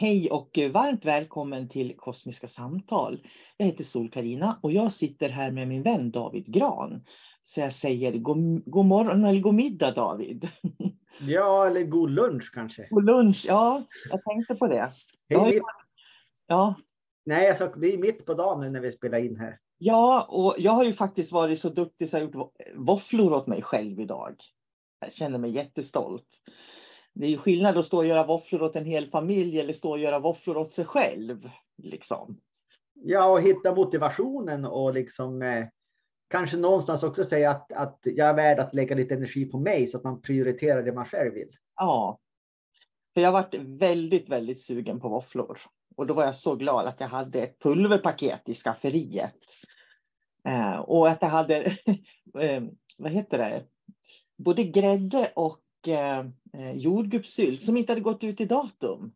Hej och varmt välkommen till Kosmiska samtal. Jag heter sol karina och jag sitter här med min vän David Gran. Så jag säger god, god morgon eller god middag David. Ja, eller god lunch kanske. God lunch, ja, jag tänkte på det. Hej. Ja. Nej, jag sa, det är mitt på dagen nu när vi spelar in här. Ja, och jag har ju faktiskt varit så duktig så jag har gjort våfflor åt mig själv idag. Jag känner mig jättestolt det är ju skillnad att stå och göra våfflor åt en hel familj eller stå och göra våfflor åt sig själv. Liksom. Ja, och hitta motivationen och liksom eh, kanske någonstans också säga att, att jag är värd att lägga lite energi på mig så att man prioriterar det man själv vill. Ja, för jag varit väldigt, väldigt sugen på våfflor och då var jag så glad att jag hade ett pulverpaket i skafferiet. Eh, och att jag hade, eh, vad heter det, både grädde och eh, jordgubbssylt som inte hade gått ut i datum.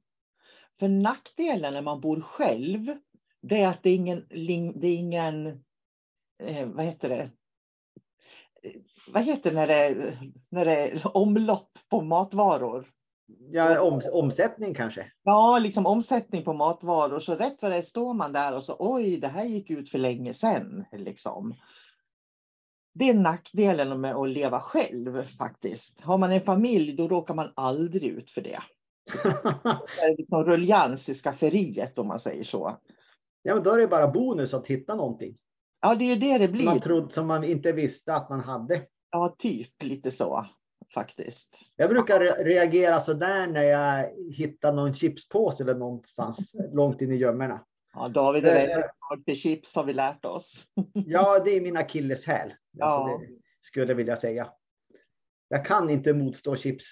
För nackdelen när man bor själv, det är att det är ingen, det är ingen eh, vad heter det, vad heter det när det, när det är omlopp på matvaror? Ja, om, omsättning kanske? Ja, liksom omsättning på matvaror. Så rätt vad det är står man där och så oj, det här gick ut för länge sedan. Liksom det är nackdelen med att leva själv faktiskt. Har man en familj då råkar man aldrig ut för det. det är liksom ruljans i skafferiet om man säger så. Ja, men då är det bara bonus att hitta någonting. Ja, det är det det blir. Man trodde som man inte visste att man hade. Ja, typ lite så faktiskt. Jag brukar reagera så där när jag hittar någon chipspåse eller någonstans långt in i gömmorna. Ja, David är väldigt svag för chips har vi lärt oss. ja, det är min akilleshäl. Ja. Alltså skulle jag vilja säga. Jag kan inte motstå chips.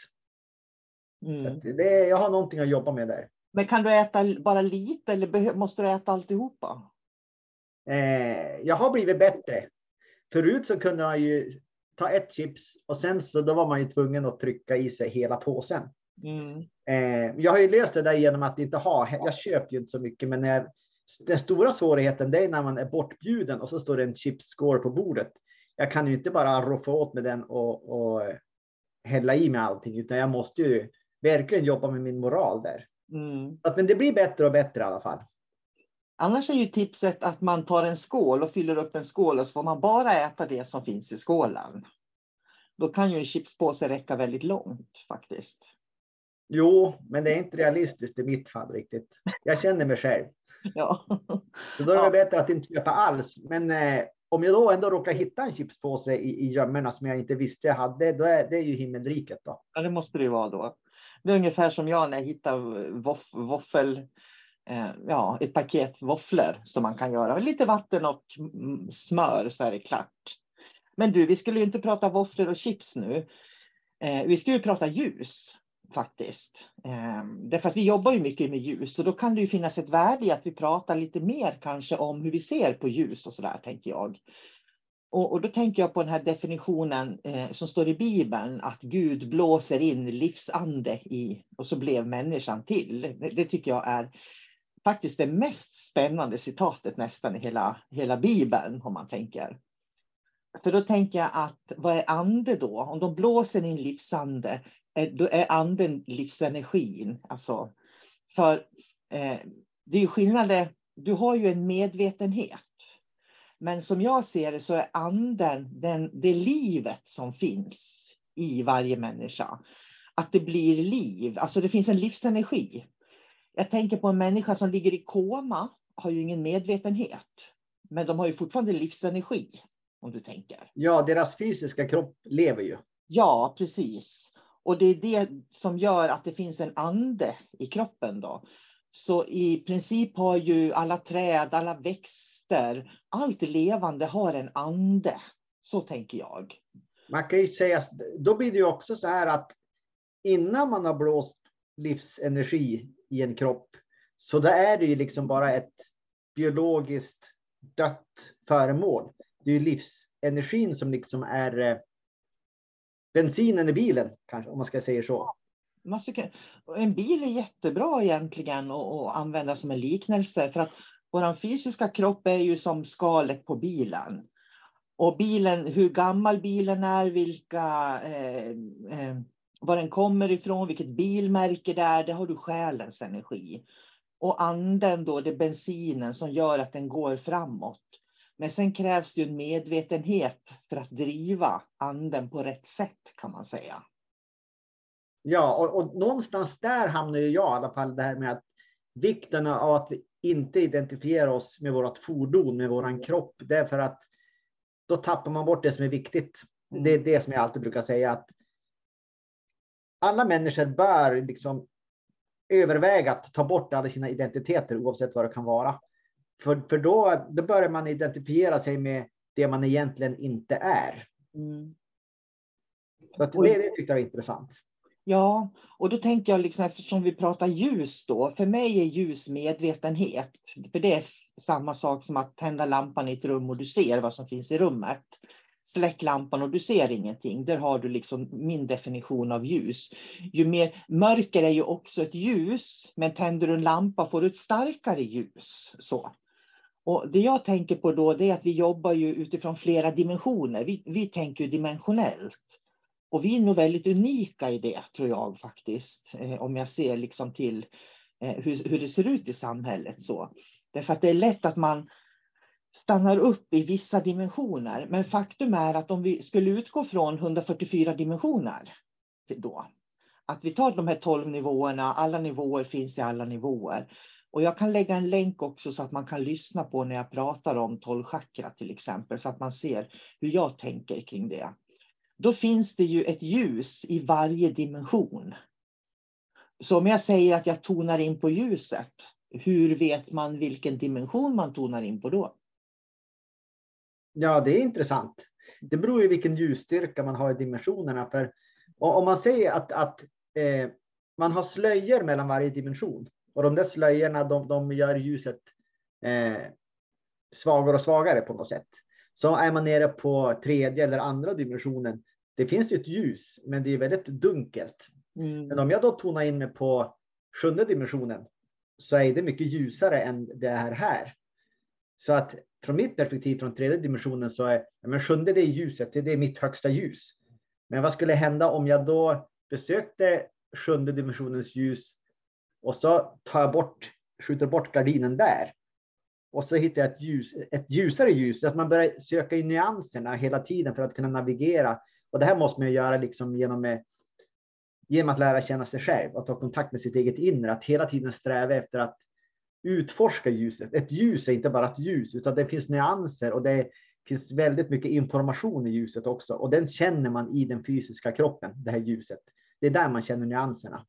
Mm. det, jag har någonting att jobba med där. Men kan du äta bara lite eller måste du äta alltihopa? Eh, jag har blivit bättre. Förut så kunde man ju ta ett chips och sen så då var man ju tvungen att trycka i sig hela påsen. Mm. Eh, jag har ju löst det där genom att inte ha, jag köper ju inte så mycket, men när, den stora svårigheten det är när man är bortbjuden och så står det en chipsskål på bordet. Jag kan ju inte bara roffa åt med den och, och hälla i mig allting, utan jag måste ju verkligen jobba med min moral där. Mm. Att, men det blir bättre och bättre i alla fall. Annars är ju tipset att man tar en skål och fyller upp en skål och så får man bara äta det som finns i skålen. Då kan ju en chipspåse räcka väldigt långt faktiskt. Jo, men det är inte realistiskt i mitt fall riktigt. Jag känner mig själv. Ja. Så då är det ja. bättre att inte köpa alls. Men eh, om jag då ändå råkar hitta en chipspåse i, i gömmorna som jag inte visste jag hade, då är det ju himmelriket. Då. Ja, det måste det ju vara då. Det är ungefär som jag när jag hittar voff, våffel, eh, ja, ett paket våfflor som man kan göra. Lite vatten och smör så är det klart. Men du, vi skulle ju inte prata våfflor och chips nu. Eh, vi ska ju prata ljus faktiskt. Eh, därför att vi jobbar ju mycket med ljus och då kan det ju finnas ett värde i att vi pratar lite mer kanske om hur vi ser på ljus och så där tänker jag. Och, och, då tänker jag på den här definitionen eh, som står i Bibeln, att Gud blåser in livsande i, och så blev människan till. Det, det, tycker jag är faktiskt det mest spännande citatet nästan i hela, hela Bibeln, om man tänker. För då tänker jag att vad är ande då? Om de blåser in livsande, är, då är anden livsenergin. Alltså, för eh, det är ju skillnader, du har ju en medvetenhet men som jag ser det så är anden den, det livet som finns i varje människa. Att det blir liv, alltså det finns en livsenergi. Jag tänker på en människa som ligger i koma, har ju ingen medvetenhet. Men de har ju fortfarande livsenergi, om du tänker. Ja, deras fysiska kropp lever ju. Ja, precis. Och det är det som gör att det finns en ande i kroppen då. Så i princip har ju alla träd, alla växter, allt levande har en ande. Så tänker jag. Man kan ju säga, då blir det ju också så här att innan man har blåst livsenergi i en kropp, så då är det ju liksom bara ett biologiskt dött föremål. Det är ju livsenergin som liksom är eh, bensinen i bilen, kanske, om man ska säga så en bil är jättebra egentligen att använda som en liknelse för att vår fysiska kropp är ju som skalet på bilen. Och bilen, hur gammal bilen är, vilka, eh, eh, var den kommer ifrån, vilket bilmärke det är, det har du själens energi. Och anden då, det är bensinen som gör att den går framåt. Men sen krävs det en medvetenhet för att driva anden på rätt sätt kan man säga. Ja, och, och någonstans där hamnar ju jag i alla fall, det här med att vikten av att vi inte identifierar oss med vårt fordon, med våran kropp. Därför att då tappar man bort det som är viktigt. Det är det som jag alltid brukar säga att alla människor bör liksom överväga att ta bort alla sina identiteter oavsett vad det kan vara. För, för då, då börjar man identifiera sig med det man egentligen inte är. Mm. Så att det, det tyckte jag var intressant. Ja, och då tänker jag, liksom, eftersom vi pratar ljus då, för mig är ljus medvetenhet. För det är samma sak som att tända lampan i ett rum och du ser vad som finns i rummet. Släck lampan och du ser ingenting. Där har du liksom min definition av ljus. Ju mer, mörker är ju också ett ljus, men tänder du en lampa får du ett starkare ljus. Så. Och det jag tänker på då det är att vi jobbar ju utifrån flera dimensioner. Vi, vi tänker dimensionellt. Och vi är nog väldigt unika i det, tror jag faktiskt, eh, om jag ser liksom till eh, hur, hur det ser ut i samhället. Så. Därför att det är lätt att man stannar upp i vissa dimensioner. Men faktum är att om vi skulle utgå från 144 dimensioner då, att vi tar de här 12 nivåerna, alla nivåer finns i alla nivåer. Och jag kan lägga en länk också så att man kan lyssna på när jag pratar om tolvchakra till exempel, så att man ser hur jag tänker kring det då finns det ju ett ljus i varje dimension. Så om jag säger att jag tonar in på ljuset, hur vet man vilken dimension man tonar in på då? Ja, det är intressant. Det beror ju vilken ljusstyrka man har i dimensionerna. För om man säger att, att eh, man har slöjor mellan varje dimension och de där slöjorna de, de gör ljuset eh, svagare och svagare på något sätt. Så är man nere på tredje eller andra dimensionen, det finns ju ett ljus, men det är väldigt dunkelt. Mm. Men om jag då tonar in mig på sjunde dimensionen så är det mycket ljusare än det är här. Så att från mitt perspektiv från tredje dimensionen så är men sjunde det är ljuset, det är mitt högsta ljus. Men vad skulle hända om jag då besökte sjunde dimensionens ljus och så tar jag bort, skjuter bort gardinen där. Och så hittar jag ett, ljus, ett ljusare ljus, att man börjar söka i nyanserna hela tiden för att kunna navigera. Och det här måste man göra liksom genom, genom att lära känna sig själv och ta kontakt med sitt eget inre, att hela tiden sträva efter att utforska ljuset. Ett ljus är inte bara ett ljus, utan det finns nyanser och det finns väldigt mycket information i ljuset också. Och den känner man i den fysiska kroppen, det här ljuset. Det är där man känner nyanserna.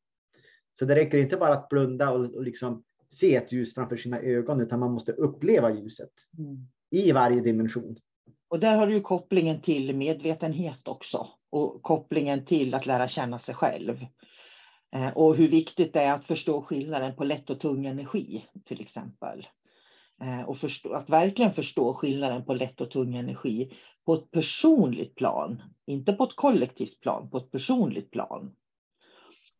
Så det räcker inte bara att blunda och, och liksom se ett ljus framför sina ögon, utan man måste uppleva ljuset mm. i varje dimension. Och där har du kopplingen till medvetenhet också och kopplingen till att lära känna sig själv. Eh, och hur viktigt det är att förstå skillnaden på lätt och tung energi till exempel. Eh, och förstå, att verkligen förstå skillnaden på lätt och tung energi på ett personligt plan, inte på ett kollektivt plan, på ett personligt plan.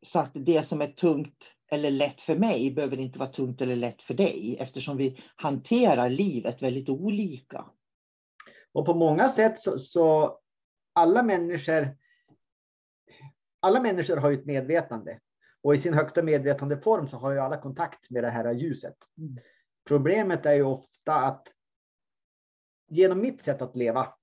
Så att det som är tungt eller lätt för mig behöver inte vara tungt eller lätt för dig eftersom vi hanterar livet väldigt olika. Och på många sätt så, så alla människor alla människor har ju ett medvetande och i sin högsta medvetande form så har ju alla kontakt med det här ljuset. Mm. Problemet är ju ofta att genom mitt sätt att leva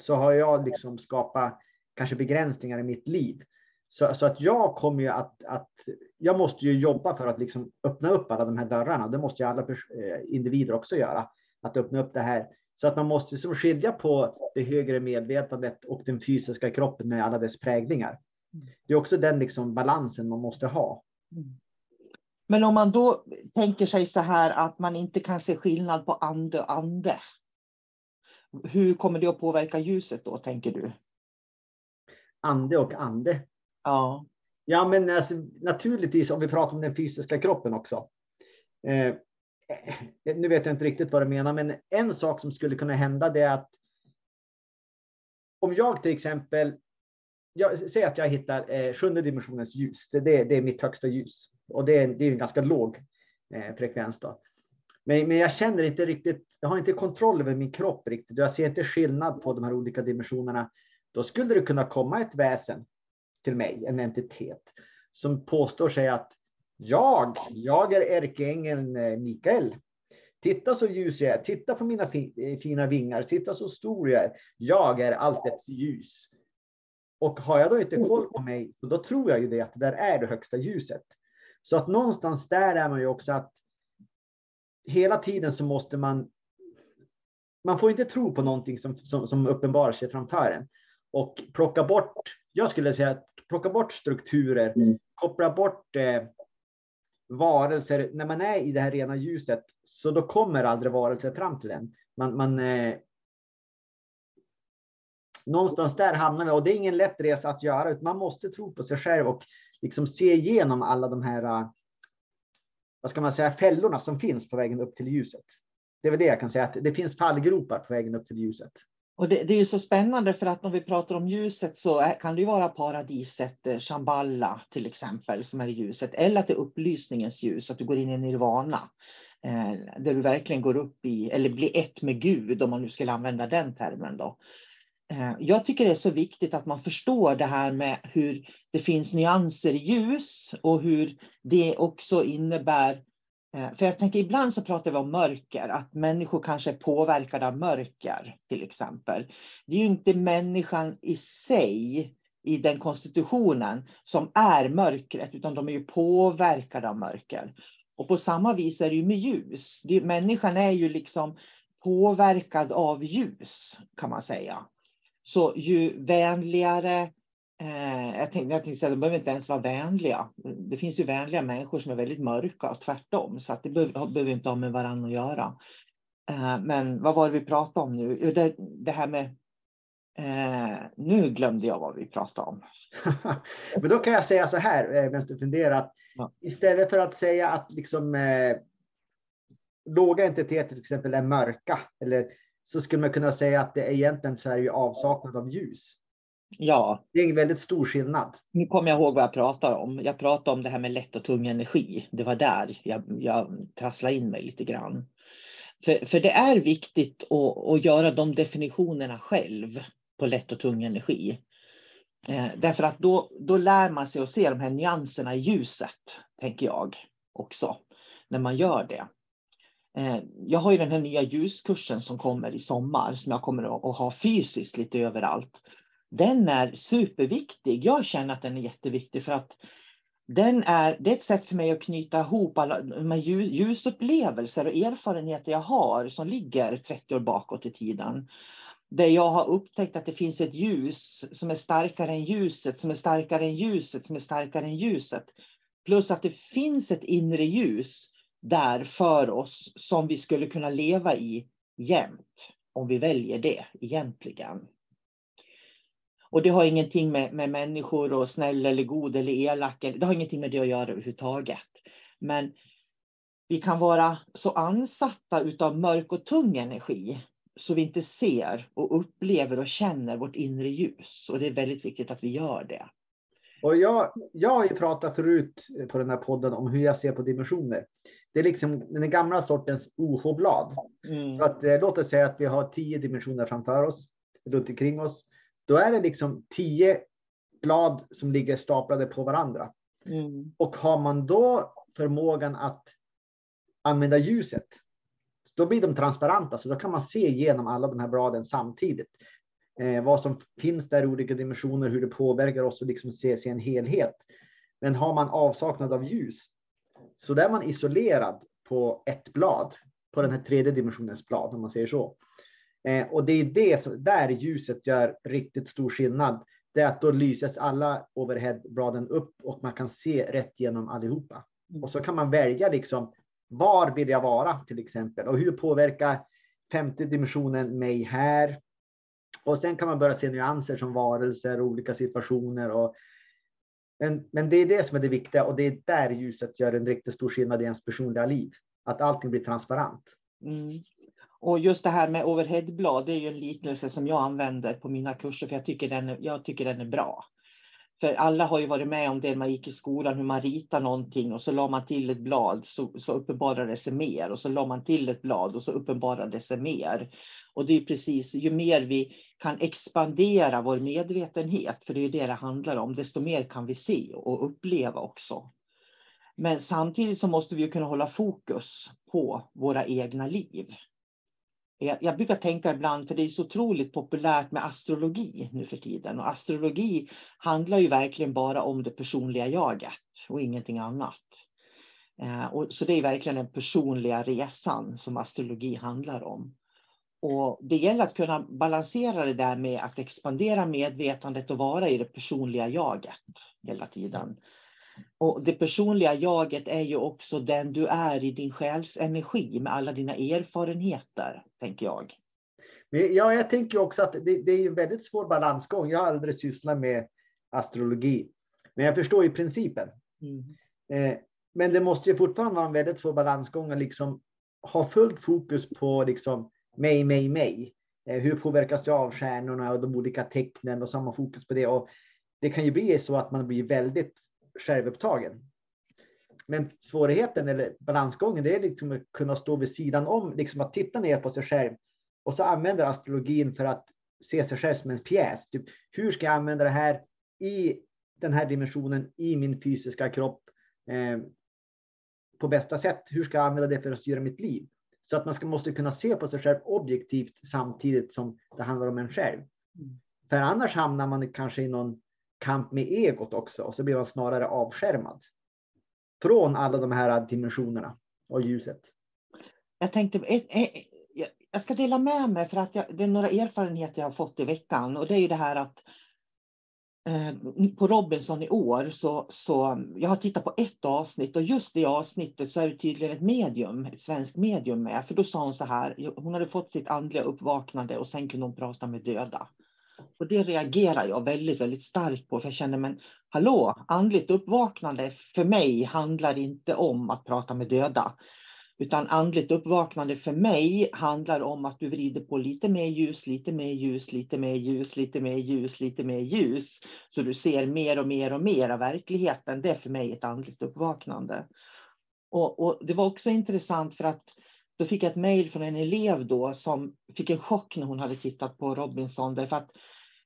så har jag liksom skapat kanske begränsningar i mitt liv. Så, så, att jag kommer ju att, att, jag måste ju jobba för att liksom öppna upp alla de här dörrarna. Det måste ju alla eh, individer också göra. Att öppna upp det här. Så att man måste liksom skilja på det högre medvetandet och den fysiska kroppen med alla dess präglingar. Det är också den liksom balansen man måste ha. Men om man då tänker sig så här att man inte kan se skillnad på ande och ande. Hur kommer det att påverka ljuset då, tänker du? Ande och ande? Ja. Ja, men alltså, naturligtvis om vi pratar om den fysiska kroppen också. Eh, eh, nu vet jag inte riktigt vad du menar, men en sak som skulle kunna hända det är att om jag till exempel jag säg att jag hittar eh, sjunde dimensionens ljus. Det, det, det, är mitt högsta ljus och det är, det är en ganska låg eh, frekvens. Då. Men, men jag känner inte riktigt, jag har inte kontroll över min kropp riktigt. Jag ser inte skillnad på de här olika dimensionerna. Då skulle det kunna komma ett väsen till mig, en entitet som påstår sig att jag, jag är ärkeängeln eh, Mikael. Titta så ljus jag är, titta på mina eh, fina vingar, titta så stor jag är. Jag är alltets ljus. Och har jag då inte koll på mig, då tror jag ju det att det där är det högsta ljuset. Så att någonstans där är man ju också att hela tiden så måste man. Man får inte tro på någonting som, som, som uppenbarar sig framför en och plocka bort. Jag skulle säga att plocka bort strukturer, mm. koppla bort eh, varelser. När man är i det här rena ljuset så då kommer aldrig varelser fram till en. Man, man eh, någonstans där hamnar vi och det är ingen lätt resa att göra. Utan man måste tro på sig själv och liksom se igenom alla de här äh, vad ska man säga, fällorna som finns på vägen upp till ljuset. Det är väl det jag kan säga, att det finns fallgropar på vägen upp till ljuset. Och det, det, är ju så spännande för att när vi pratar om ljuset så är, kan det ju vara paradiset eh, Shambhala till exempel som är ljuset. Eller att det är upplysningens ljus, att du går in i nirvana. Eh, där du verkligen går upp i, eller blir ett med Gud om man nu skulle använda den termen. Då. Eh, jag tycker det är så viktigt att man förstår det här med hur det finns nyanser i ljus och hur det också innebär eh, Eh, för jag tänker ibland så pratar vi om mörker, att människor kanske är påverkade av mörker till exempel. Det är ju inte människan i sig i den konstitutionen som är mörkret, utan de är ju påverkade av mörker. Och på samma vis är det ju med ljus. Det, människan är ju liksom påverkad av ljus kan man säga. Så ju vänligare Eh, jag tänkte, jag tänkte säga, de behöver inte ens vara vänliga. Det finns ju vänliga människor som är väldigt mörka och tvärtom, så att det behöver, behöver inte ha med varandra att göra. Eh, men vad var det vi pratade om nu? Det, det här med... Eh, nu glömde jag vad vi pratade om. men då kan jag säga så här, eh, medan du funderar, att ja. istället för att säga att liksom, eh, låga entiteter till exempel är mörka, eller så skulle man kunna säga att det är egentligen så är ju avsaknad av ljus. Ja. Det är en väldigt stor skillnad. Nu kommer jag ihåg vad jag pratar om. Jag pratar om det här med lätt och tung energi. Det var där jag, jag trasslade in mig lite grann. För, för det är viktigt att, att göra de definitionerna själv på lätt och tung energi. Eh, därför att då, då lär man sig att se de här nyanserna i ljuset, tänker jag också, när man gör det. Eh, jag har ju den här nya ljuskursen som kommer i sommar som jag kommer att ha fysiskt lite överallt. Den är superviktig. Jag känner att den är jätteviktig för att den är, det är ett sätt för mig att knyta ihop alla de ljusupplevelser och erfarenheter jag har som ligger 30 år bakåt i tiden. Där jag har upptäckt att det finns ett ljus som är starkare än ljuset, som är starkare än ljuset, som är starkare än ljuset. Plus att det finns ett inre ljus där för oss som vi skulle kunna leva i jämt. Om vi väljer det egentligen. Och det har ingenting med, med människor och snäll eller god eller elak. Det har ingenting med det att göra överhuvudtaget. Men vi kan vara så ansatta utav mörk och tung energi så vi inte ser och upplever och känner vårt inre ljus. Och det är väldigt viktigt att vi gör det. Och jag, jag har ju pratat förut på den här podden om hur jag ser på dimensioner. Det är liksom den gamla sortens OH-blad. Mm. Så att, eh, låt oss säga att vi har tio dimensioner framför oss, runt omkring oss. Då är det liksom tio blad som ligger staplade på varandra. Mm. Och har man då förmågan att använda ljuset, då blir de transparenta, så då kan man se igenom alla de här bladen samtidigt. Eh, vad som finns där i olika dimensioner, hur det påverkar oss och liksom se, se en helhet. Men har man avsaknad av ljus, så där är man isolerad på ett blad, på den här tredje dimensionens blad, om man säger så. Eh, och det är det som, där ljuset gör riktigt stor skillnad. Det är att då lyses alla overheadbladen upp och man kan se rätt igenom allihopa. Mm. Och så kan man välja liksom, var vill jag vara till exempel? Och hur påverkar femte dimensionen mig här? Och sen kan man börja se nyanser som varelser och olika situationer. Och, men, men det är det som är det viktiga och det är där ljuset gör en riktigt stor skillnad i ens personliga liv. Att allting blir transparent. Mm. Och just det här med overheadblad, det är ju en liknelse som jag använder på mina kurser, för jag tycker den, jag tycker den är bra. För alla har ju varit med om det när man gick i skolan, hur man ritar någonting och så la man till ett blad så, så uppenbarade det sig mer och så la man till ett blad och så uppenbarade det sig mer. Och det är precis, ju mer vi kan expandera vår medvetenhet, för det är det det handlar om, desto mer kan vi se och uppleva också. Men samtidigt så måste vi kunna hålla fokus på våra egna liv. Jag, brukar tänka ibland, för det är så otroligt populärt med astrologi nu för tiden. Och astrologi handlar ju verkligen bara om det personliga jaget och ingenting annat. Eh, och, så det är verkligen den personliga resan som astrologi handlar om. Och det gäller att kunna balansera det där med att expandera medvetandet och vara i det personliga jaget hela tiden. Och det personliga jaget är ju också den du är i din själs energi med alla dina erfarenheter, tänker jag. Ja, jag tänker också att det, det är en väldigt svår balansgång. Jag har aldrig sysslat med astrologi, men jag förstår ju principen. Mm. Eh, men det måste ju fortfarande vara en väldigt svår balansgång att liksom ha fullt fokus på liksom mig, mig, mig. Eh, hur påverkas jag av stjärnorna och de olika tecknen och samma fokus på det. Och det kan ju bli så att man blir väldigt självupptagen. Men svårigheten eller balansgången, det är liksom att kunna stå vid sidan om, liksom att titta ner på sig själv och så använder astrologin för att se sig själv som en pjäs. Typ, hur ska jag använda det här i den här dimensionen i min fysiska kropp eh, på bästa sätt? Hur ska jag använda det för att styra mitt liv? Så att man ska, måste kunna se på sig själv objektivt samtidigt som det handlar om en själv. Mm. För annars hamnar man kanske i någon kamp med egot också och så blir man snarare avskärmad från alla de här dimensionerna och ljuset. Jag tänkte, eh, eh, jag ska dela med mig för att jag, det är några erfarenheter jag har fått i veckan och det är ju det här att eh, på Robinson i år så, så jag har tittat på ett avsnitt och just i avsnittet så är det tydligen ett medium, ett svenskt medium med. För då sa hon så här, hon hade fått sitt andliga uppvaknande och sen kunde hon prata med döda. Och det reagerar jag väldigt, väldigt starkt på. För jag känner, men hallå, andligt uppvaknande för mig handlar inte om att prata med döda. Utan andligt uppvaknande för mig handlar om att du vrider på lite mer ljus, lite mer ljus, lite mer ljus, lite mer ljus, lite mer ljus. Så du ser mer och mer och mer av verkligheten. Det är för mig ett andligt uppvaknande. Och, och det var också intressant för att då fick jag ett mejl från en elev då som fick en chock när hon hade tittat på Robinson. Därför att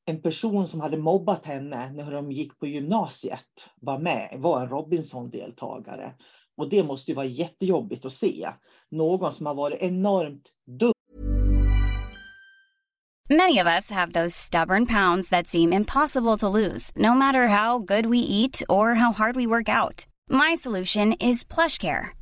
en person som hade mobbat henne när de gick på gymnasiet var med, var en Robinson-deltagare. Och det måste ju vara jättejobbigt att se. Någon som har varit enormt dum. Many of us have those stubborn pounds that seem impossible to lose, no matter how good we eat or how hard we work out. My solution is PlushCare.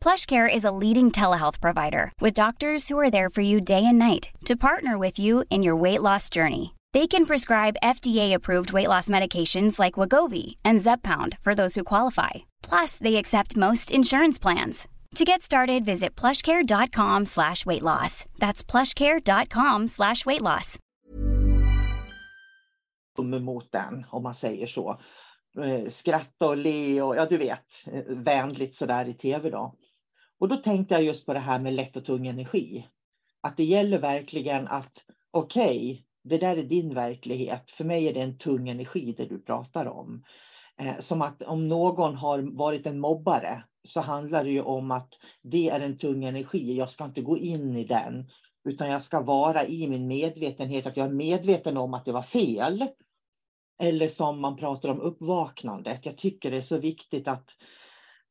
PlushCare is a leading telehealth provider with doctors who are there for you day and night to partner with you in your weight loss journey. They can prescribe FDA-approved weight loss medications like Wagovi and Zepbound for those who qualify. Plus, they accept most insurance plans. To get started, visit plushcare.com slash weight loss. That's plushcare.com slash weight loss. Eh, Skratta och le och ja, du vet, eh, vänligt sådär i tv då. Och då tänkte jag just på det här med lätt och tung energi. Att det gäller verkligen att, okej, okay, det där är din verklighet. För mig är det en tung energi det du pratar om. Eh, som att om någon har varit en mobbare så handlar det ju om att det är en tung energi. Jag ska inte gå in i den, utan jag ska vara i min medvetenhet, att jag är medveten om att det var fel. Eller som man pratar om uppvaknandet. Jag tycker det är så viktigt att,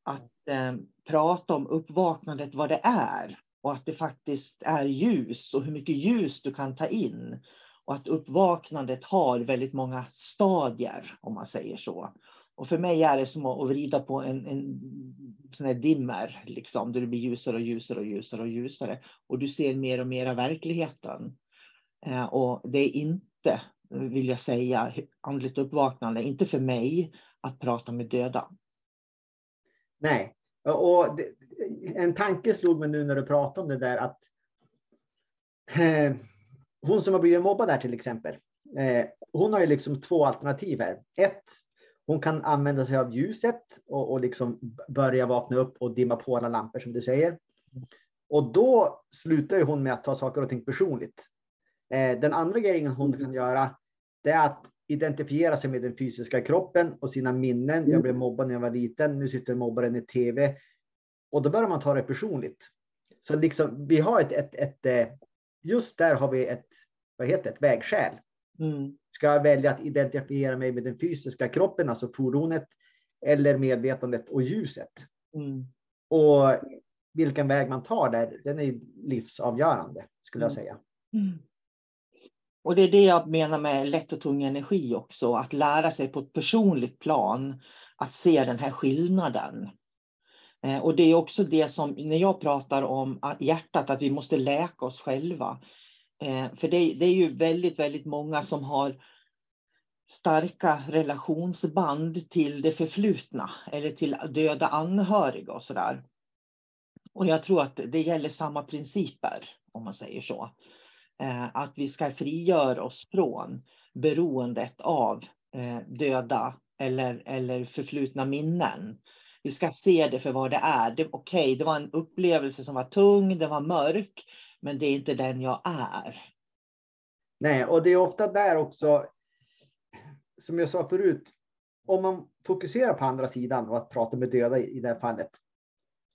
att eh, prata om uppvaknandet, vad det är. Och att det faktiskt är ljus och hur mycket ljus du kan ta in. Och att uppvaknandet har väldigt många stadier, om man säger så. Och för mig är det som att vrida på en, en sån här dimmer, liksom, där det blir ljusare och ljusare och ljusare och ljusare. Och du ser mer och mer av verkligheten. Eh, och det är inte, vill jag säga, andligt uppvaknande, inte för mig att prata med döda. Nej, och det, en tanke slog mig nu när du pratade om det där att eh, hon som har blivit mobbad här till exempel, eh, hon har ju liksom två alternativ här. Ett, hon kan använda sig av ljuset och, och liksom börja vakna upp och dimma på alla lampor som du säger. Och då slutar ju hon med att ta saker och ting personligt. Eh, den andra grejen hon kan göra, det är att identifiera sig med den fysiska kroppen och sina minnen. Jag blev mobbad när jag var liten, nu sitter mobbaren i tv. Och då börjar man ta det personligt. Så liksom, vi har ett, ett, ett, eh, just där har vi ett, vad heter ett vägskäl. Mm. Ska jag välja att identifiera mig med den fysiska kroppen, alltså fordonet, eller medvetandet och ljuset? Mm. Och vilken väg man tar där, den är livsavgörande, skulle jag mm. säga. Mm. Och det är det jag menar med lätt och tung energi också, att lära sig på ett personligt plan att se den här skillnaden. Eh, och det är också det som, när jag pratar om hjärtat, att vi måste läka oss själva. Eh, för det, det är ju väldigt, väldigt många som har starka relationsband till det förflutna eller till döda anhöriga och sådär. Och jag tror att det gäller samma principer, om man säger så. Eh, att vi ska frigöra oss från beroendet av eh, döda eller, eller förflutna minnen. Vi ska se det för vad det är. Det, Okej, okay, det var en upplevelse som var tung, den var mörk, men det är inte den jag är. Nej, och det är ofta där också, som jag sa förut, om man fokuserar på andra sidan och att prata med döda i det här fallet,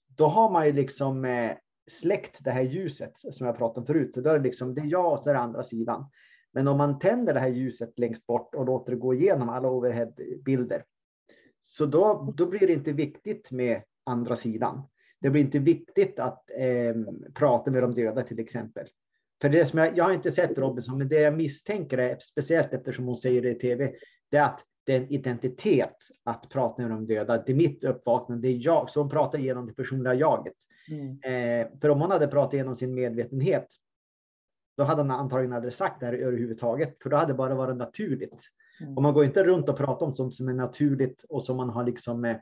då har man ju liksom eh, släckt det här ljuset som jag pratade om förut. Då är det liksom, det är jag och så är det andra sidan. Men om man tänder det här ljuset längst bort och låter det gå igenom alla overheadbilder, så då, då blir det inte viktigt med andra sidan. Det blir inte viktigt att eh, prata med de döda till exempel. För det som jag, jag har inte sett Robinson, men det jag misstänker är, speciellt eftersom hon säger det i tv, det är att det är en identitet att prata med de döda. Det är mitt uppvaknande, det är jag. Så hon pratar genom det personliga jaget. Mm. Eh, för om hon hade pratat igenom sin medvetenhet, då hade han antagligen aldrig sagt det här överhuvudtaget, för då hade det bara varit naturligt. Mm. Och man går inte runt och pratar om sånt som är naturligt och som man har liksom eh,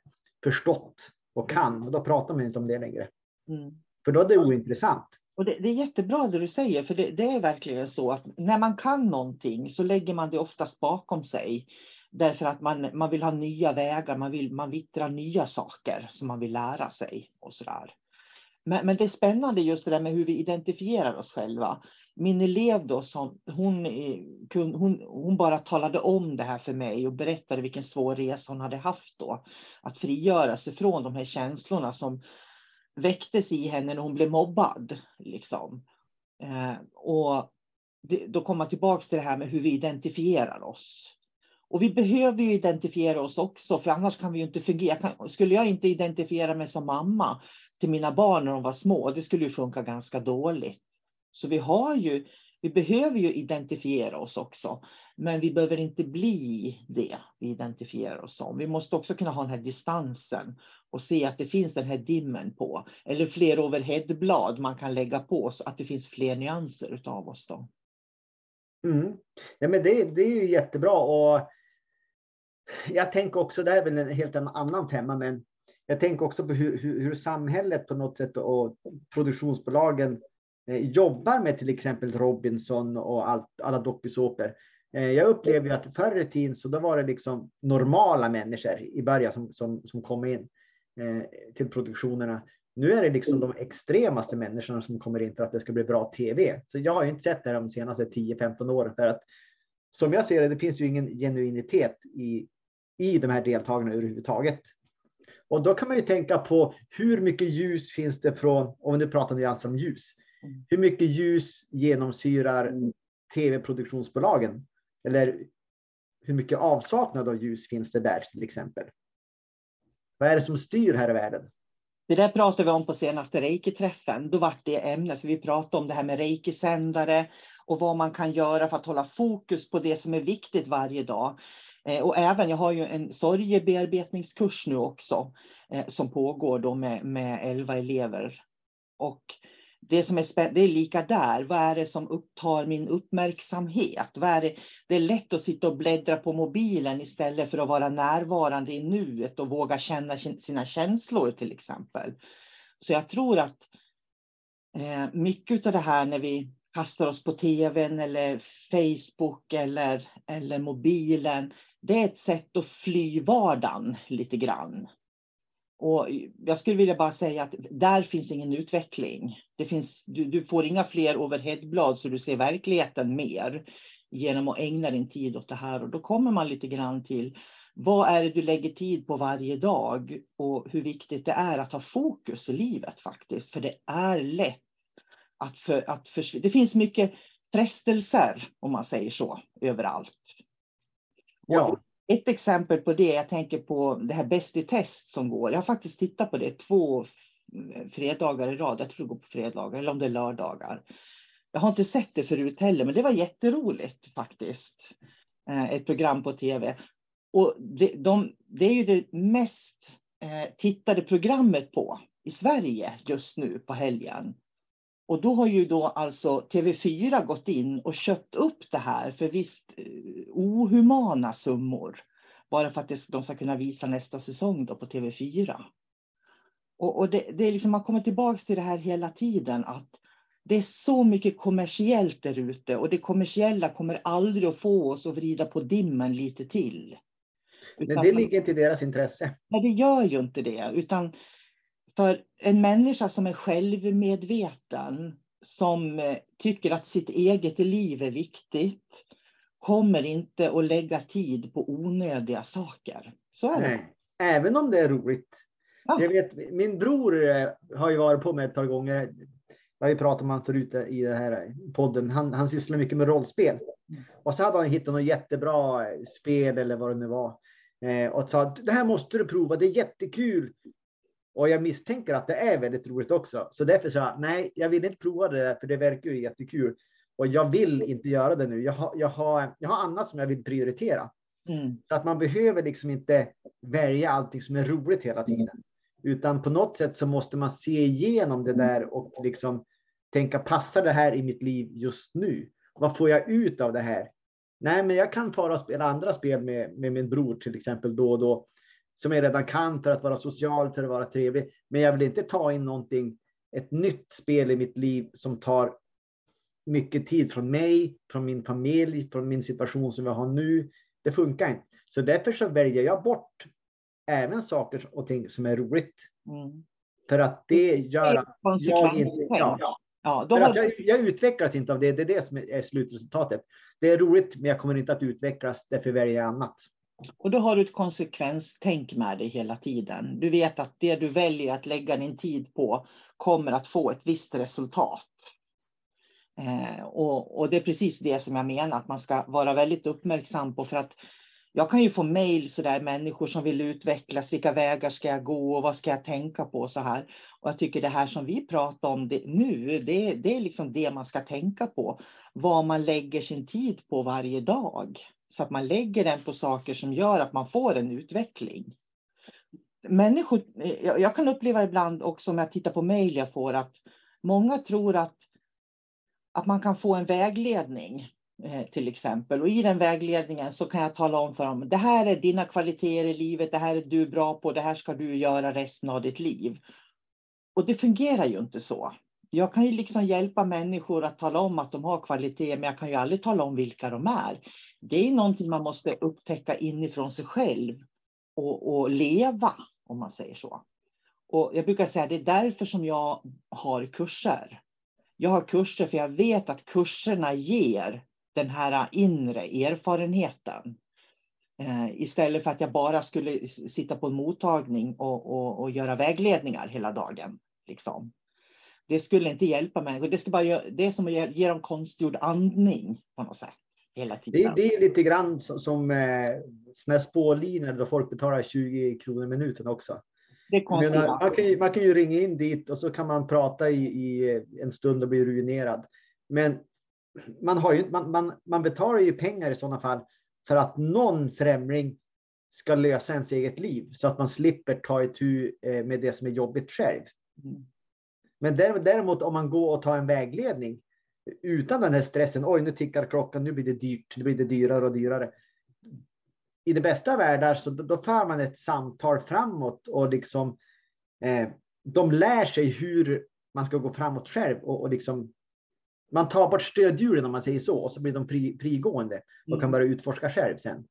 förstått och kan. Och då pratar man inte om det längre. Mm. För då är det ointressant. Och det, det, är jättebra det du säger, för det, det, är verkligen så att när man kan någonting så lägger man det oftast bakom sig. Därför att man, man vill ha nya vägar, man, vill, man vittrar nya saker som man vill lära sig. och så där. Men, men det är spännande just det där med hur vi identifierar oss själva. Min elev då, som, hon, eh, hon, hon bara talade om det här för mig och berättade vilken svår resa hon hade haft då. Att frigöra sig från de här känslorna som väcktes i henne när hon blev mobbad. Liksom. Eh, och det, då kommer man tillbaka till det här med hur vi identifierar oss. Och vi behöver ju identifiera oss också, för annars kan vi ju inte fungera. Kan, skulle jag inte identifiera mig som mamma till mina barn när de var små, det skulle ju funka ganska dåligt. Så vi har ju, vi behöver ju identifiera oss också. Men vi behöver inte bli det vi identifierar oss som. Vi måste också kunna ha den här distansen och se att det finns den här dimmen på. Eller fler overheadblad man kan lägga på så att det finns fler nyanser utav oss. Då. Mm. Ja, men det, det är ju jättebra. Och jag tänker också, det här är väl en helt annan femma, men jag tänker också på hur, hur, hur samhället på något sätt och produktionsbolagen eh, jobbar med till exempel Robinson och allt, alla dokusåpor. Eh, jag upplever att förr i tiden så då var det liksom normala människor i början som, som, som kom in eh, till produktionerna. Nu är det liksom de extremaste människorna som kommer in för att det ska bli bra tv. Så jag har inte sett det de senaste 10-15 åren för att som jag ser det, det finns ju ingen genuinitet i, i de här deltagarna överhuvudtaget. Och då kan man ju tänka på hur mycket ljus finns det från, om vi nu pratar nyanser om ljus, mm. hur mycket ljus genomsyrar tv-produktionsbolagen? Eller hur mycket avsaknad av ljus finns det där till exempel? Vad är det som styr här i världen? Det där pratade vi om på senaste reiki-träffen. Då var det ämnet, för vi pratade om det här med reiki-sändare och vad man kan göra för att hålla fokus på det som är viktigt varje dag. Eh, och även, jag har ju en sorgebearbetningskurs nu också eh, som pågår då med, med 11 elever. Och det som är det är lika där. Vad är det som upptar min uppmärksamhet? Vad är det? det är lätt att sitta och bläddra på mobilen istället för att vara närvarande i nuet och våga känna sina känslor till exempel. Så jag tror att eh, mycket av det här när vi kastar oss på tvn eller Facebook eller, eller mobilen. Det är ett sätt att fly vardagen lite grann. Och jag skulle vilja bara säga att där finns ingen utveckling. Det finns, du, du får inga fler overheadblad så du ser verkligheten mer genom att ägna din tid åt det här. Och då kommer man lite grann till vad är det du lägger tid på varje dag och hur viktigt det är att ha fokus i livet faktiskt. För det är lätt att, för, att försvinna. det finns mycket frestelser om man säger så överallt. Ja. Ett exempel på det, jag tänker på det här Bäst i test som går. Jag har faktiskt tittat på det två fredagar i rad. Jag tror det går på fredagar eller om det är lördagar. Jag har inte sett det förut heller, men det var jätteroligt faktiskt. Eh, ett program på tv. Och det, de, det är ju det mest eh, tittade programmet på i Sverige just nu på helgen. Och då har ju då alltså TV4 gått in och köpt upp det här för visst eh, ohumana summor. Bara för att de ska kunna visa nästa säsong då på TV4. Och, och det, det, är liksom, man kommer tillbaka till det här hela tiden att det är så mycket kommersiellt där ute och det kommersiella kommer aldrig att få oss att vrida på dimmen lite till. Men det ligger inte i deras intresse. Nej, det gör ju inte det. Utan för en människa som är självmedveten, som eh, tycker att sitt eget liv är viktigt, kommer inte att lägga tid på onödiga saker. Så är det. Nej. Även om det är roligt. Ja. Jag vet, min bror eh, har ju varit på mig ett par gånger. Jag har ju pratat om honom förut i den här podden. Han, han sysslar mycket med rollspel. Och så hade han hittat något jättebra spel eller vad det nu var. Eh, och sa det här måste du prova, det är jättekul. Och jag misstänker att det är väldigt roligt också. Så därför sa jag nej, jag vill inte prova det där för det verkar ju jättekul. Och jag vill inte göra det nu. Jag har, jag har, jag har annat som jag vill prioritera. Mm. Så att man behöver liksom inte välja allting som är roligt hela tiden. Utan på något sätt så måste man se igenom det där och liksom tänka, passar det här i mitt liv just nu? Vad får jag ut av det här? Nej, men jag kan fara och spela andra spel med, med min bror till exempel då och då. Som jag redan kan för att vara social, för att vara trevlig. Men jag vill inte ta in någonting, ett nytt spel i mitt liv som tar mycket tid från mig, från min familj, från min situation som jag har nu. Det funkar inte. Så därför så väljer jag bort även saker och ting som är roligt. Mm. För att det gör att jag inte... Ja, Ja, för att jag, jag utvecklas inte av det. Det är det som är slutresultatet. Det är roligt, men jag kommer inte att utvecklas. Därför väljer jag annat och då har du ett konsekvenstänk med dig hela tiden. Du vet att det du väljer att lägga din tid på kommer att få ett visst resultat. Eh, och, och det är precis det som jag menar att man ska vara väldigt uppmärksam på för att jag kan ju få mejl sådär människor som vill utvecklas. Vilka vägar ska jag gå och vad ska jag tänka på så här? Och jag tycker det här som vi pratar om det, nu, det, det är liksom det man ska tänka på. Vad man lägger sin tid på varje dag. Så att man lägger den på saker som gör att man får en utveckling. Människor, jag, kan uppleva ibland också om jag tittar på mejl jag får att många tror att, att man kan få en vägledning eh, till exempel. Och i den vägledningen så kan jag tala om för dem, det här är dina kvaliteter i livet, det här är du bra på, det här ska du göra resten av ditt liv. Och det fungerar ju inte så. Jag kan ju liksom hjälpa människor att tala om att de har kvalitet, men jag kan ju aldrig tala om vilka de är. Det är någonting man måste upptäcka inifrån sig själv och, och leva, om man säger så. Och jag brukar säga att det är därför som jag har kurser. Jag har kurser för jag vet att kurserna ger den här inre erfarenheten. Eh, istället för att jag bara skulle sitta på en mottagning och, och, och göra vägledningar hela dagen. Liksom. Det skulle inte hjälpa människor. Det, skulle bara göra, det är som att ge, ge dem konstgjord andning på något sätt. Hela Det, tiden. det är lite grann som, som eh, spårlinjer där folk betalar 20 kronor minuten också. det menar, man, kan ju, man kan ju ringa in dit och så kan man prata i, i en stund och bli ruinerad. Men man, har ju, man, man, man betalar ju pengar i sådana fall för att någon främling ska lösa ens eget liv så att man slipper ta itu eh, med det som är jobbigt själv. Men där- däremot om man går och tar en vägledning utan den här stressen. Oj, nu tickar klockan, nu blir det dyrt, nu blir det dyrare och dyrare. I det bästa av världar så då, för man ett samtal framåt och liksom eh, de lär sig hur man ska gå framåt själv och, och liksom man tar bort stödhjulen om man säger så och så blir de fri, frigående och kan Mm. börja utforska själv sen.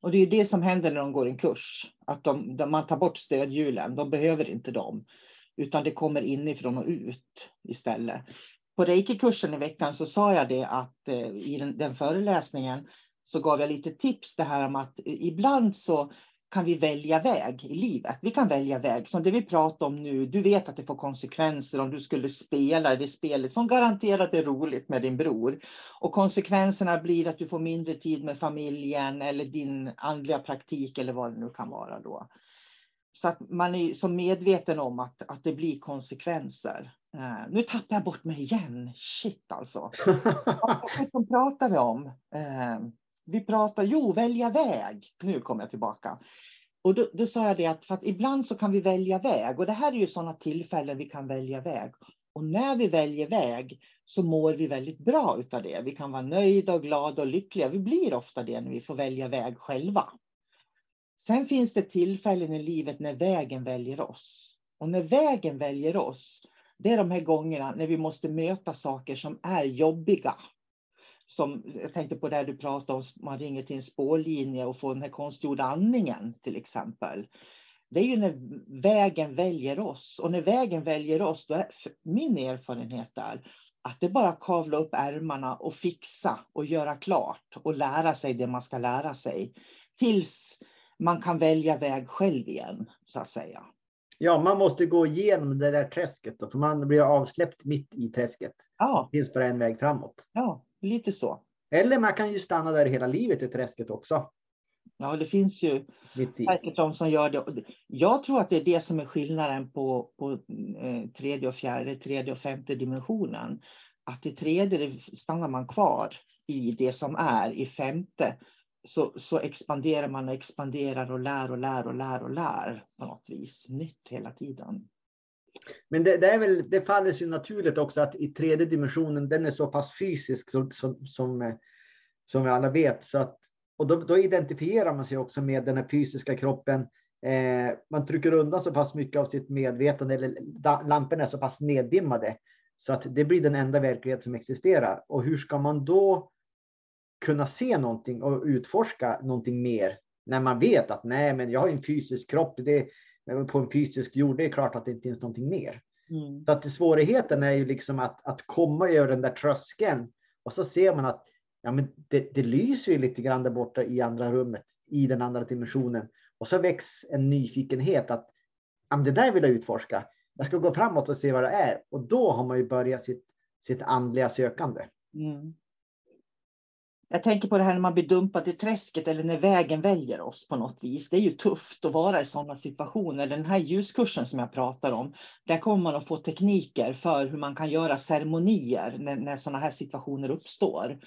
Och det är det som händer när de går en kurs. Att de, de, man tar bort stödhjulen. De behöver inte dem. Utan det kommer inifrån och ut istället. På reiki-kursen i veckan så sa jag det att eh, i den, den föreläsningen så gav jag lite tips det här om att eh, ibland så kan vi välja väg i livet. Vi kan välja väg. Som det vi pratar om nu, du vet att det får konsekvenser om du skulle spela det spelet som garanterat är roligt med din bror. Och konsekvenserna blir att du får mindre tid med familjen eller din andliga praktik eller vad det nu kan vara då. Så att man är så medveten om att, att det blir konsekvenser. Eh, nu tappar jag bort mig igen. Shit alltså. Vad pratar vi om? Eh, vi pratar, jo, välja väg. Nu kommer jag tillbaka. Och då, då sa jag det att, att ibland så kan vi välja väg. Och det här är ju sådana tillfällen vi kan välja väg. Och när vi väljer väg så mår vi väldigt bra utav det. Vi kan vara nöjda och glada och lyckliga. Vi blir ofta det när vi får välja väg själva. Sen finns det tillfällen i livet när vägen väljer oss. Och när vägen väljer oss, det är de här gångerna när vi måste möta saker som är jobbiga. som jag tänkte på det du pratade om, man ringer till en spårlinje och får den här konstgjorda andningen till exempel. Det är ju när vägen väljer oss och när vägen väljer oss, då är min erfarenhet är att det bara kavla upp ärmarna och fixa och göra klart och lära sig det man ska lära sig tills man kan välja väg själv igen så att säga. Ja, man måste gå igenom det där träsket då, för man blir avsläppt mitt i träsket. Ja. Det finns bara en väg framåt. Ja, lite så. Eller man kan ju stanna där hela livet i träsket också. Ja, det finns ju säkert de som gör det. Jag tror att det är det som är skillnaden på, på eh, tredje och fjärde, tredje och femte dimensionen. Att i tredje stannar man kvar i det som är, i femte så, så expanderar man och expanderar och lär och lär och lär och lär på något vis nytt hela tiden. Men det, det, är väl, det faller sig naturligt också att i tredje dimensionen, den är så pass fysisk som, som, som, eh, som vi alla vet. Så att, och då, då, identifierar man sig också med den här fysiska kroppen. Eh, man trycker undan så pass mycket av sitt medvetande, eller lamporna är så pass neddimmade, så att det blir den enda verklighet som existerar. Och hur ska man då kunna se någonting och utforska någonting mer när man vet att nej, men jag har en fysisk kropp. Det, på en fysisk jord, det är klart att det inte finns någonting mer. Mm. Så att svårigheten är ju liksom att, att komma över den där tröskeln och så ser man att ja, men det, det lyser ju lite grann där borta i andra rummet, i den andra dimensionen. Och så väcks en nyfikenhet att ja, det där vill jag utforska. Jag ska gå framåt och se vad det är. Och då har man ju börjat sitt, sitt andliga sökande. Mm. Jag tänker på det här när man blir dumpad i träsket eller när vägen väljer oss på något vis. Det är ju tufft att vara i sådana situationer. Den här ljuskursen som jag pratar om, där kommer man att få tekniker för hur man kan göra ceremonier när, när sådana här situationer uppstår.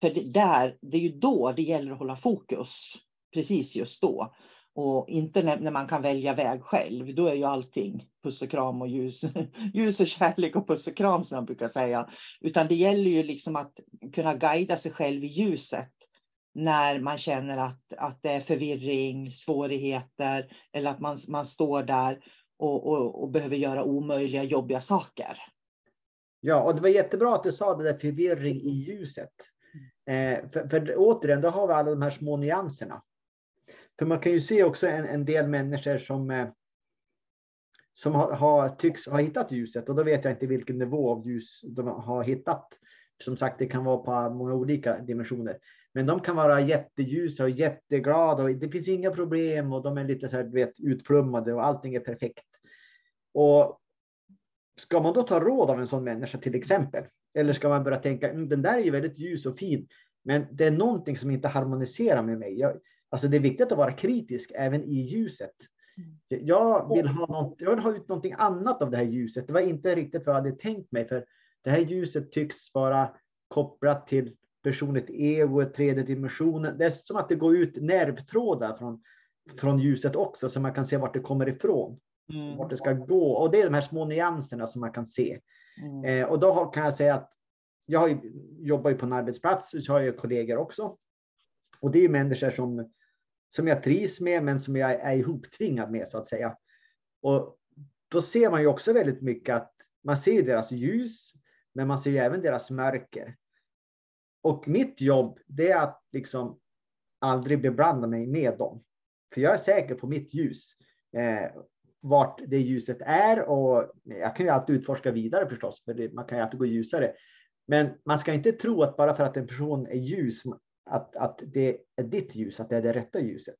För det, där, det är ju då det gäller att hålla fokus, precis just då. Och inte när, när, man kan välja väg själv. Då är ju allting puss och kram och ljus, ljus och kärlek och puss och kram som jag brukar säga. Utan det gäller ju liksom att kunna guida sig själv i ljuset när man känner att, att det är förvirring, svårigheter eller att man, man står där och, och, och behöver göra omöjliga, jobbiga saker. Ja, och det var jättebra att du sa det där förvirring i ljuset. Eh, för, för återigen, då har vi alla de här små nyanserna. För man kan ju se också en, en del människor som, eh, som har, har, tycks ha hittat ljuset och då vet jag inte vilken nivå av ljus de har hittat. Som sagt, det kan vara på många olika dimensioner. Men de kan vara jätteljusa och jätteglada och det finns inga problem och de är lite så här, vet, utflummade och allting är perfekt. Och ska man då ta råd av en sån människa till exempel? Eller ska man börja tänka, mm, den där är ju väldigt ljus och fin, men det är någonting som inte harmoniserar med mig. Jag, Alltså det är viktigt att vara kritisk även i ljuset. Mm. Jag vill, ha något, jag vill ha ut någonting annat av det här ljuset. Det var inte riktigt vad jag hade tänkt mig, för det här ljuset tycks vara kopplat till personligt ego, tredje dimensionen. Det är som att det går ut nervtrådar från, från ljuset också, så man kan se vart det kommer ifrån. Mm. Vart det ska gå. Och det är de här små nyanserna som man kan se. Mm. Eh, och då kan jag säga att jag jobbar ju på en arbetsplats, så har jag kollegor också. Och det är människor som, som jag trivs med, men som jag är ihoptvingad med så att säga. Och då ser man ju också väldigt mycket att man ser deras ljus, men man ser ju även deras mörker. Och mitt jobb, det är att liksom aldrig beblanda mig med dem. För jag är säker på mitt ljus, eh, vart det ljuset är och jag kan ju alltid utforska vidare förstås, för det, man kan ju alltid gå ljusare. Men man ska inte tro att bara för att en person är ljus att, att det är ditt ljus, att det är det rätta ljuset.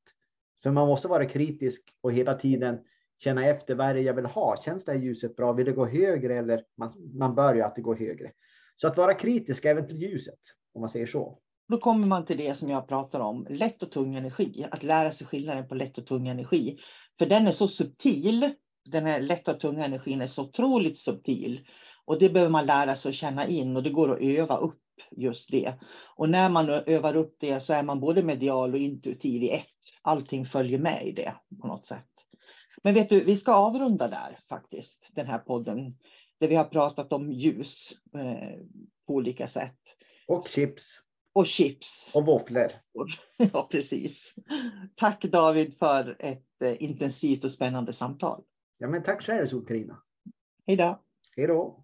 För man måste vara kritisk och hela tiden känna efter vad är det jag vill ha. Känns det här ljuset bra? Vill det gå högre? Eller man, man bör ju alltid gå högre. Så att vara kritisk även till ljuset, om man säger så. Då kommer man till det som jag pratar om, lätt och tung energi. Att lära sig skillnaden på lätt och tung energi. För den är så subtil. Den här lätta och tunga energin är så otroligt subtil. Och det behöver man lära sig att känna in och det går att öva upp just det. Och när man övar upp det så är man både medial och intuitiv i ett. Allting följer med i det på något sätt. Men vet du, vi ska avrunda där faktiskt, den här podden. Där vi har pratat om ljus eh, på olika sätt. Och chips. Och chips. Och våfflor. Ja, precis. Tack David för ett eh, intensivt och spännande samtal. Ja, men tack själv Sol-Carina. Hej då. Hej då.